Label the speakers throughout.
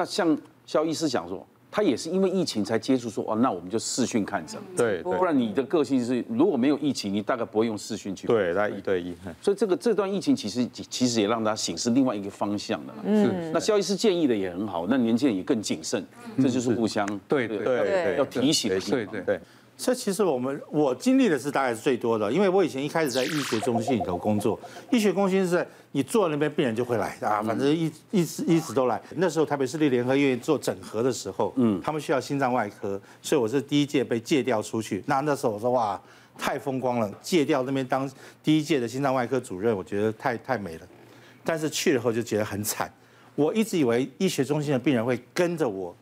Speaker 1: 那像肖医师讲说。他也是因为疫情才接触说哦，那我们就视讯看诊。
Speaker 2: 对，
Speaker 1: 不然你的个性是如果没有疫情，你大概不会用视讯去。
Speaker 2: 对，来一对一。
Speaker 1: 所以这个这段疫情其实其实也让大家醒思另外一个方向的嘛。是。那肖医师建议的也很好，那年轻人也更谨慎，这就是互相
Speaker 2: 对对对
Speaker 1: 要提醒的。
Speaker 2: 对对对。
Speaker 3: 这其实我们我经历的是大概是最多的，因为我以前一开始在医学中心里头工作，医学中心是在你坐那边，病人就会来啊，反正一一直一直都来。那时候台北市立联合医院做整合的时候，嗯，他们需要心脏外科，所以我是第一届被借调出去。那那时候我说哇，太风光了，借调那边当第一届的心脏外科主任，我觉得太太美了。但是去了后就觉得很惨，我一直以为医学中心的病人会跟着我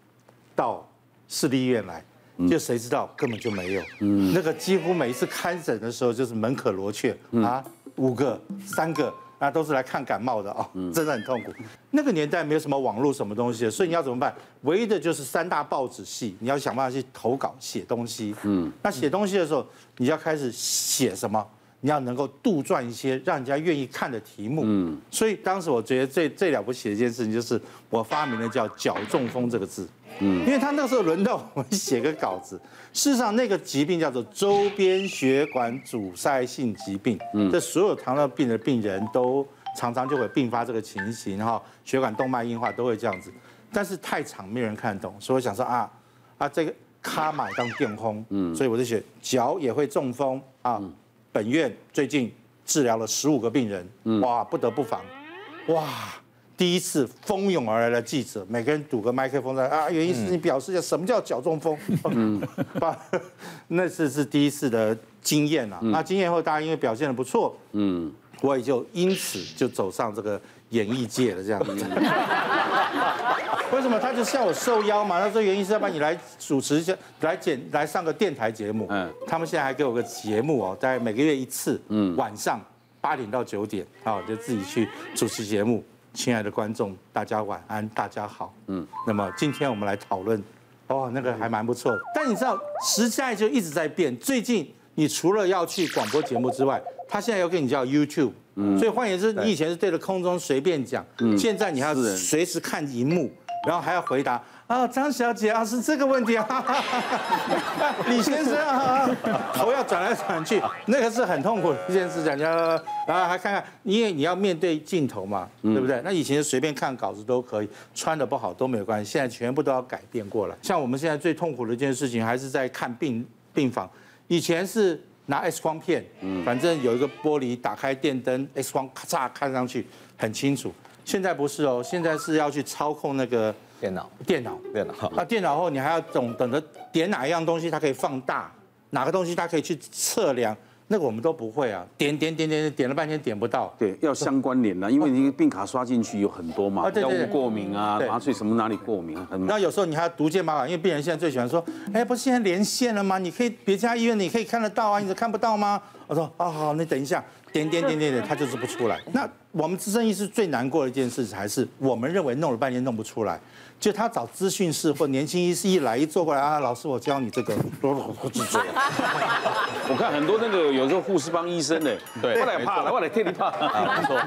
Speaker 3: 到市立医院来。就谁知道根本就没有，那个几乎每一次开诊的时候就是门可罗雀啊，五个、三个，那都是来看感冒的啊，真的很痛苦。那个年代没有什么网络什么东西，所以你要怎么办？唯一的就是三大报纸系，你要想办法去投稿写东西。嗯，那写东西的时候，你要开始写什么？你要能够杜撰一些让人家愿意看的题目。嗯，所以当时我觉得最最了不起的一件事情就是我发明了叫“脚中风”这个字。嗯，因为他那个时候轮到我们写个稿子，事实上那个疾病叫做周边血管阻塞性疾病，嗯，这所有糖尿病的病人都常常就会并发这个情形，哈，血管动脉硬化都会这样子，但是太长没人看得懂，所以我想说啊啊这个卡买当电轰，嗯，所以我就写脚也会中风啊，本院最近治疗了十五个病人，哇，不得不防，哇。第一次蜂拥而来的记者，每个人堵个麦克风在啊，原因是，你表示一下什么叫脚中风？嗯，把 那次是第一次的经验啊。那经验后，大家因为表现的不错，嗯，我也就因此就走上这个演艺界了，这样子。为什么？他就向我受邀嘛。他说原因是，要不然你来主持一下，来剪来上个电台节目。嗯，他们现在还给我个节目哦，大概每个月一次，嗯，晚上八点到九点，啊，就自己去主持节目。亲爱的观众，大家晚安，大家好。嗯，那么今天我们来讨论，哦，那个还蛮不错的。但你知道，时代就一直在变。最近，你除了要去广播节目之外，他现在要跟你叫 YouTube。嗯，所以换言之，你以前是对着空中随便讲，嗯，现在你还要随时看荧幕，然后还要回答。啊，张小姐啊，是这个问题啊，李先生啊，头要转来转去，那个是很痛苦的一件事情。然后还看看，因为你要面对镜头嘛，对不对？那以前随便看稿子都可以，穿的不好都没有关系，现在全部都要改变过来。像我们现在最痛苦的一件事情，还是在看病病房。以前是拿 X 光片，反正有一个玻璃，打开电灯，X 光咔嚓看上去很清楚。现在不是哦，现在是要去操控那个。电脑，电脑，电脑。那电脑后，你还要总等着点哪一样东西，它可以放大；哪个东西它可以去测量，那个我们都不会啊。点点点点点了半天点不到。对，要相关联的，因为你病卡刷进去有很多嘛，药物过敏啊，麻醉什么哪里过敏很。那有时候你还要读解码，因为病人现在最喜欢说：“哎，不是现在连线了吗？你可以别家医院你可以看得到啊，你看不到吗？”我说：“啊，好，你等一下，点点点点点，他就是不出来。”那我们资深医师最难过的一件事，还是我们认为弄了半天弄不出来。就他找资讯室或年轻医师一来一坐过来啊，老师我教你这个，我看很多那个有时候护士帮医生的，对，我来怕了，我来替你怕，没错。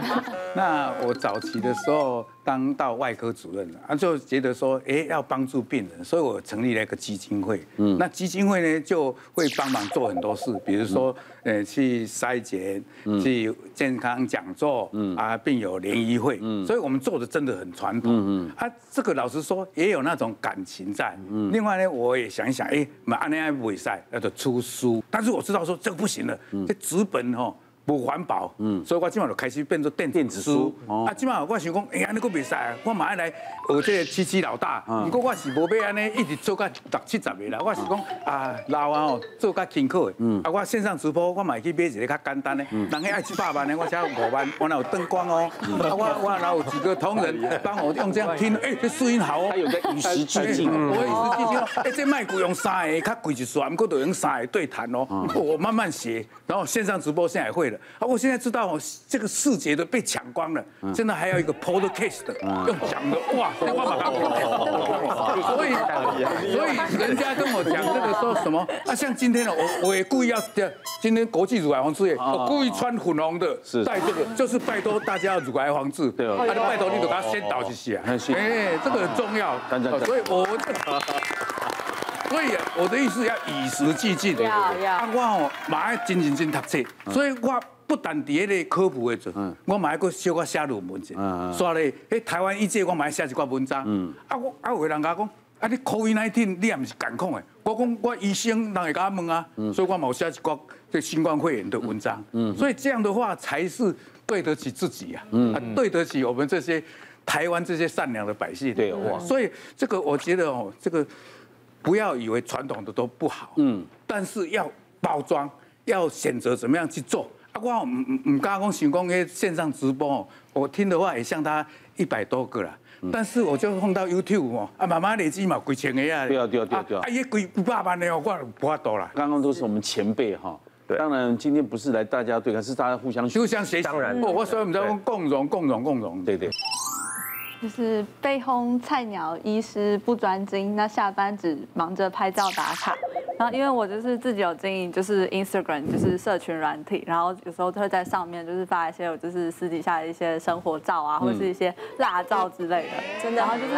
Speaker 4: 那我早期的时候。当到外科主任了啊，就觉得说，哎，要帮助病人，所以我成立了一个基金会。嗯，那基金会呢，就会帮忙做很多事，比如说，呃，去筛检，去健康讲座，嗯啊，病友联谊会。嗯，所以我们做的真的很传统。嗯嗯，啊，这个老实说，也有那种感情在。嗯，另外呢，我也想一想，哎，马安尼爱不会赛，要做出书，但是我知道说这个不行了，这纸本哦。不环保，嗯，所以我今晚就开始变做电电子书。啊，今晚我想讲，哎呀，你个比赛，我马上来学这个七七老大。不过我是无要安尼一直做到六七十个啦。我是讲啊，老啊哦，做较辛苦的。嗯，啊，我线上直播，我买去买一个较简单的。嗯，人家爱七八万的，我才五万。我那有灯光哦，啊，我我那有几个同仁帮我用这样听，哎，这声音好哦。他有在与时俱进。我与时俱进哦。哎，这麦克用三个，较贵一些，不过都用三个对谈哦。我慢慢学，然后线上直播现在也会了。啊，我现在知道哦，这个视觉的被抢光了，真的还有一个 podcast 的，用讲的哇，我把它所以所以人家跟我讲这个说什么啊，像今天呢，我我也故意要这，今天国际乳癌防治日，我故意穿粉红的，带这个，就是拜托大家要乳癌防治，对，拜托你给他先导一下，哎，这个很重要，所以我 所以我的意思要与时俱进，啊，我哦，嘛要真认真读册，所以我。不但伫迄个科普的阵，我嘛还佫小可写论文者，刷咧，迄台湾一届我嘛还写一寡文章。啊我啊有人甲我讲，啊你 COVID-19 你也毋是感控的，我讲我医生人会甲我问啊，所以我嘛有写一寡这新冠肺炎的文章。所以这样的话才是对得起自己啊，啊对得起我们这些台湾这些善良的百姓。对，所以这个我觉得哦，这个不要以为传统的都不好，嗯，但是要包装，要选择怎么样去做。啊，我唔唔唔敢讲成功嘅线上直播哦，我听的话也像他一百多个啦，但是我就放到 YouTube 哦，啊，慢慢累积嘛，几千个啊，
Speaker 1: 对啊对啊对啊，对啊，
Speaker 4: 也几几百万的哦，我不怕多啦。
Speaker 1: 刚刚都是我们前辈哈，对，当然今天不是来大家对抗，是大家互相
Speaker 4: 互相学习。当然，我所以我们在讲共荣共荣共荣，对对。
Speaker 2: 就是被轰菜鸟医师不专精，那下班只忙着拍照打卡。然后因为我就是自己有经营，就是 Instagram，就是社群软体，然后有时候会在上面就是发一些我就是私底下的一些生活照啊，或者是一些辣照之类的。真的，然后就是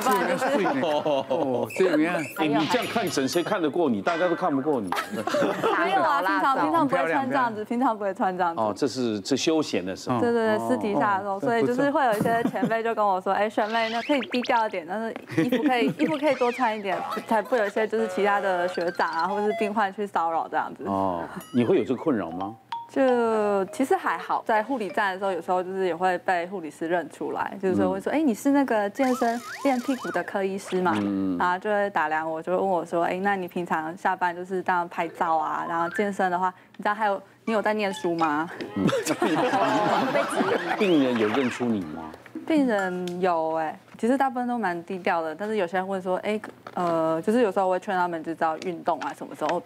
Speaker 2: 不然就是
Speaker 4: 哦，这样，
Speaker 1: 你这样看诊，谁看得过你？大家都看不过你。
Speaker 2: 没有啊，平常平常不会穿这样子，平常不会穿这样子。
Speaker 1: 哦，这是这休闲的时候。
Speaker 2: 对对对，私底下的时候，所以就是会有一些前辈就跟我。我说，哎，选妹，那可以低调一点，但是衣服可以衣服可以多穿一点，才不有一些就是其他的学长啊，或者是病患去骚扰这样子。哦，
Speaker 1: 你会有这个困扰吗？
Speaker 2: 就其实还好，在护理站的时候，有时候就是也会被护理师认出来，就是说会说，哎，你是那个健身练屁股的科医师嘛？嗯。然后就会打量我，就会问我说，哎，那你平常下班就是这样拍照啊？然后健身的话，你知道还有你有在念书吗？嗯。
Speaker 1: 病人有认出你吗？
Speaker 2: 病人有哎，其实大部分都蛮低调的，但是有些人会说，哎，呃，就是有时候我会劝他们就知道运动啊，什么时候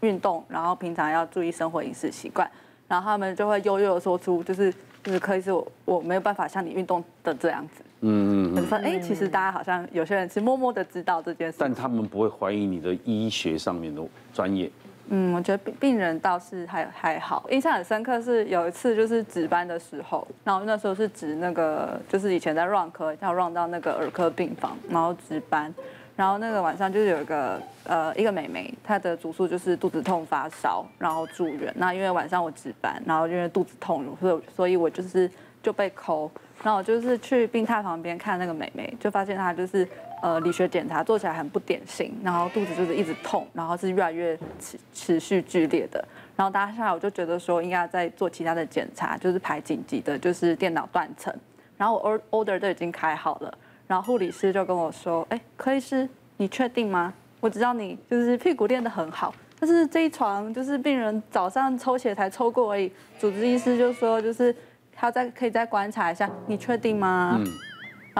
Speaker 2: 运动，然后平常要注意生活饮食习惯，然后他们就会悠悠的说出，就是就是可以是我我没有办法像你运动的这样子，嗯。嗯，就说哎，其实大家好像有些人是默默的知道这件事，
Speaker 1: 但他们不会怀疑你的医学上面的专业。
Speaker 2: 嗯，我觉得病病人倒是还还好，印象很深刻是有一次就是值班的时候，然后那时候是值那个就是以前在 run 科要 run 到那个儿科病房，然后值班，然后那个晚上就是有一个呃一个美眉，她的主诉就是肚子痛发烧，然后住院。那因为晚上我值班，然后因为肚子痛，所以所以我就是就被 call，然后我就是去病榻旁边看那个美眉，就发现她就是。呃，理学检查做起来很不典型，然后肚子就是一直痛，然后是越来越持持续剧烈的。然后当下我就觉得说应该要再做其他的检查，就是排紧急的，就是电脑断层。然后我 order 都已经开好了，然后护理师就跟我说：“哎，柯医师，你确定吗？我知道你就是屁股练得很好，但是这一床就是病人早上抽血才抽过而已。主治医师就说就是他再可以再观察一下，你确定吗？”嗯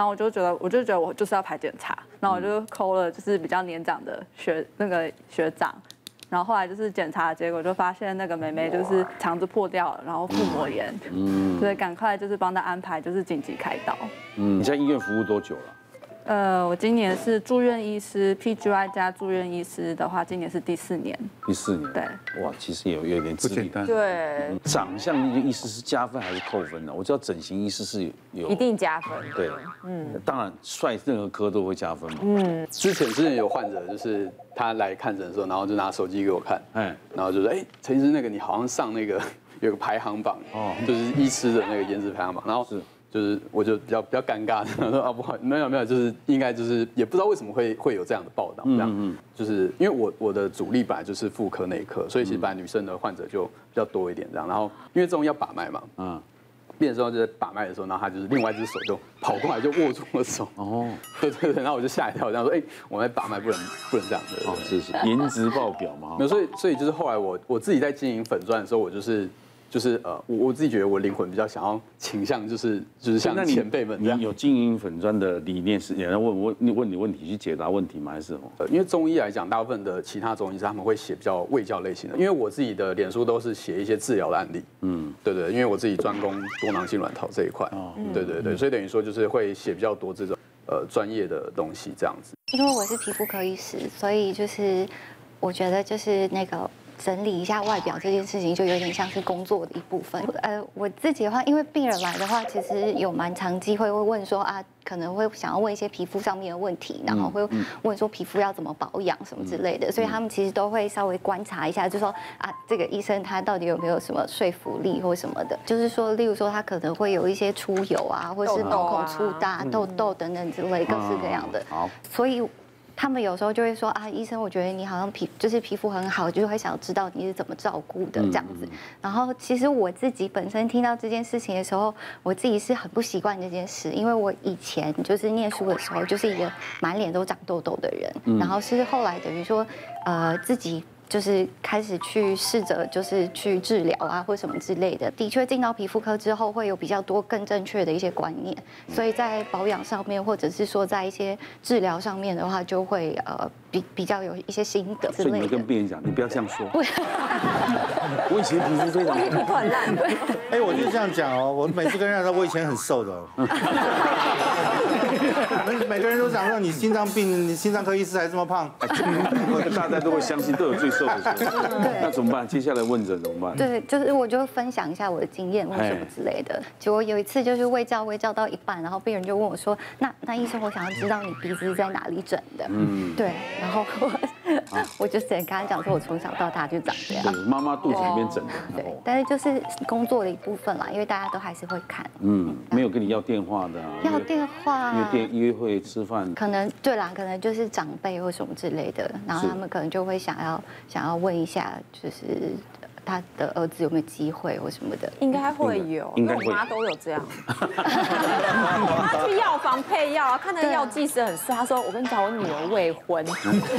Speaker 2: 然后我就觉得，我就觉得我就是要排检查，然后我就 call 了，就是比较年长的学那个学长，然后后来就是检查结果就发现那个妹妹就是肠子破掉了，然后腹膜炎，嗯，所以赶快就是帮她安排就是紧急开刀。
Speaker 1: 嗯，你在医院服务多久了？
Speaker 2: 呃，我今年是住院医师，PGY 加住院医师的话，今年是第四年。
Speaker 1: 第四年，对，哇，其实也有有点资历。
Speaker 2: 对，
Speaker 1: 长相那个医师是加分还是扣分呢？我知道整形医师是有
Speaker 5: 一定加分。
Speaker 1: 对，嗯，当然帅任何科都会加分嘛。
Speaker 6: 嗯，之前之前有患者就是他来看诊的时候，然后就拿手机给我看，哎，然后就说，哎，陈医师，那个你好像上那个 有个排行榜哦，就是医师的那个颜值排行榜，然后是。就是我就比较比较尴尬，说啊不好，没有没有，就是应该就是也不知道为什么会会有这样的报道，这样，嗯，就是因为我我的主力本来就是妇科内科，所以其实本来女生的患者就比较多一点这样，然后因为这种要把脉嘛，嗯，变的时候就在把脉的时候，然后他就是另外一只手就跑过来就握住我手，哦，对对对，然后我就吓一跳，这样说，哎，我们在把脉不能不能这样的，哦，
Speaker 1: 谢谢，颜值爆表嘛，
Speaker 6: 没有，所以所以就是后来我我自己在经营粉钻的时候，我就是。就是呃，我我自己觉得我灵魂比较想要倾向，就是就是像前辈们这样。
Speaker 1: 你有经营粉砖的理念是，人家问问你问你问题去解答问题吗？还是什么？
Speaker 6: 呃，因为中医来讲，大部分的其他中医师他们会写比较卫教类型的，因为我自己的脸书都是写一些治疗的案例。嗯，对对，因为我自己专攻多囊性卵巢这一块。哦，对对对，所以等于说就是会写比较多这种。呃专业的东西这样子。
Speaker 5: 因为我是皮肤科医师，所以就是我觉得就是那个。整理一下外表这件事情，就有点像是工作的一部分。呃，我自己的话，因为病人来的话，其实有蛮长机会会问说啊，可能会想要问一些皮肤上面的问题，然后会问说皮肤要怎么保养什么之类的，所以他们其实都会稍微观察一下，就说啊，这个医生他到底有没有什么说服力或什么的，就是说，例如说他可能会有一些出油啊，或是毛孔粗大、痘痘等等之类各式各样的。好，所以。他们有时候就会说啊，医生，我觉得你好像皮就是皮肤很好，就会想知道你是怎么照顾的这样子。然后其实我自己本身听到这件事情的时候，我自己是很不习惯这件事，因为我以前就是念书的时候就是一个满脸都长痘痘的人，然后是后来等于说呃自己。就是开始去试着，就是去治疗啊，或什么之类的。的确进到皮肤科之后，会有比较多更正确的一些观念，所以在保养上面，或者是说在一些治疗上面的话，就会呃比比较有一些心得之类的。
Speaker 1: 所以你跟病人讲，你不要这样说。我以前皮肤非常
Speaker 5: 很烂。
Speaker 3: 哎，我就这样讲哦，我每次跟人家说，我以前很瘦的。每个人都想说你心脏病，你心脏科医师还这么胖，
Speaker 1: 大家都会相信都有最瘦的时候。那怎么办？接下来问诊怎么办？
Speaker 5: 对，就是我就分享一下我的经验或什么之类的。结果有一次就是喂教喂教到一半，然后病人就问我说：“那那医生，我想要知道你鼻子是在哪里整的？”嗯，对。然后我 我就只能跟他讲说，我从小到大就长这样。
Speaker 1: 对，妈妈肚子里面整的。
Speaker 5: 对，但是就是工作的一部分啦，因为大家都还是会看。
Speaker 1: 嗯，没有跟你要电话的。
Speaker 5: 要电话。
Speaker 1: 约电约会吃饭。
Speaker 5: 可能对啦，可能就是长辈或什么之类的，然后他们可能就会想要想要问一下，就是。他的儿子有没有机会或什么的？
Speaker 7: 应该会有，因为我妈都有这样。他去药房配药啊，看那个药剂师很帅，他说：“我跟你讲，我女儿未婚。”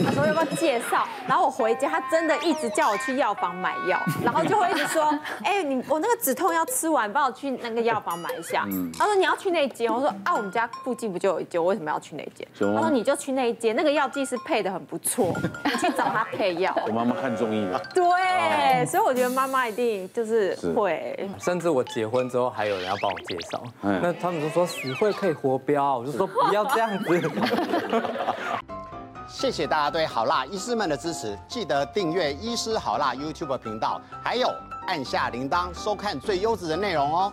Speaker 7: 他说：“要不要介绍？”然后我回家，他真的一直叫我去药房买药，然后就会一直说：“哎，你我那个止痛药吃完，帮我去那个药房买一下。”他说：“你要去那间？”我说：“啊，我们家附近不就有一间？我为什么要去那间？”他说：“你就去那一间，那个药剂师配的很不错，你去找他配药。”
Speaker 1: 我妈妈看中医的。
Speaker 7: 对，所以我觉得。觉得妈妈一定就是会，
Speaker 8: 甚至我结婚之后还有人要帮我介绍，那他们就说许慧可以活标，我就说不要这样子。
Speaker 9: 谢谢大家对好辣医师们的支持，记得订阅医师好辣 YouTube 频道，还有按下铃铛收看最优质的内容哦。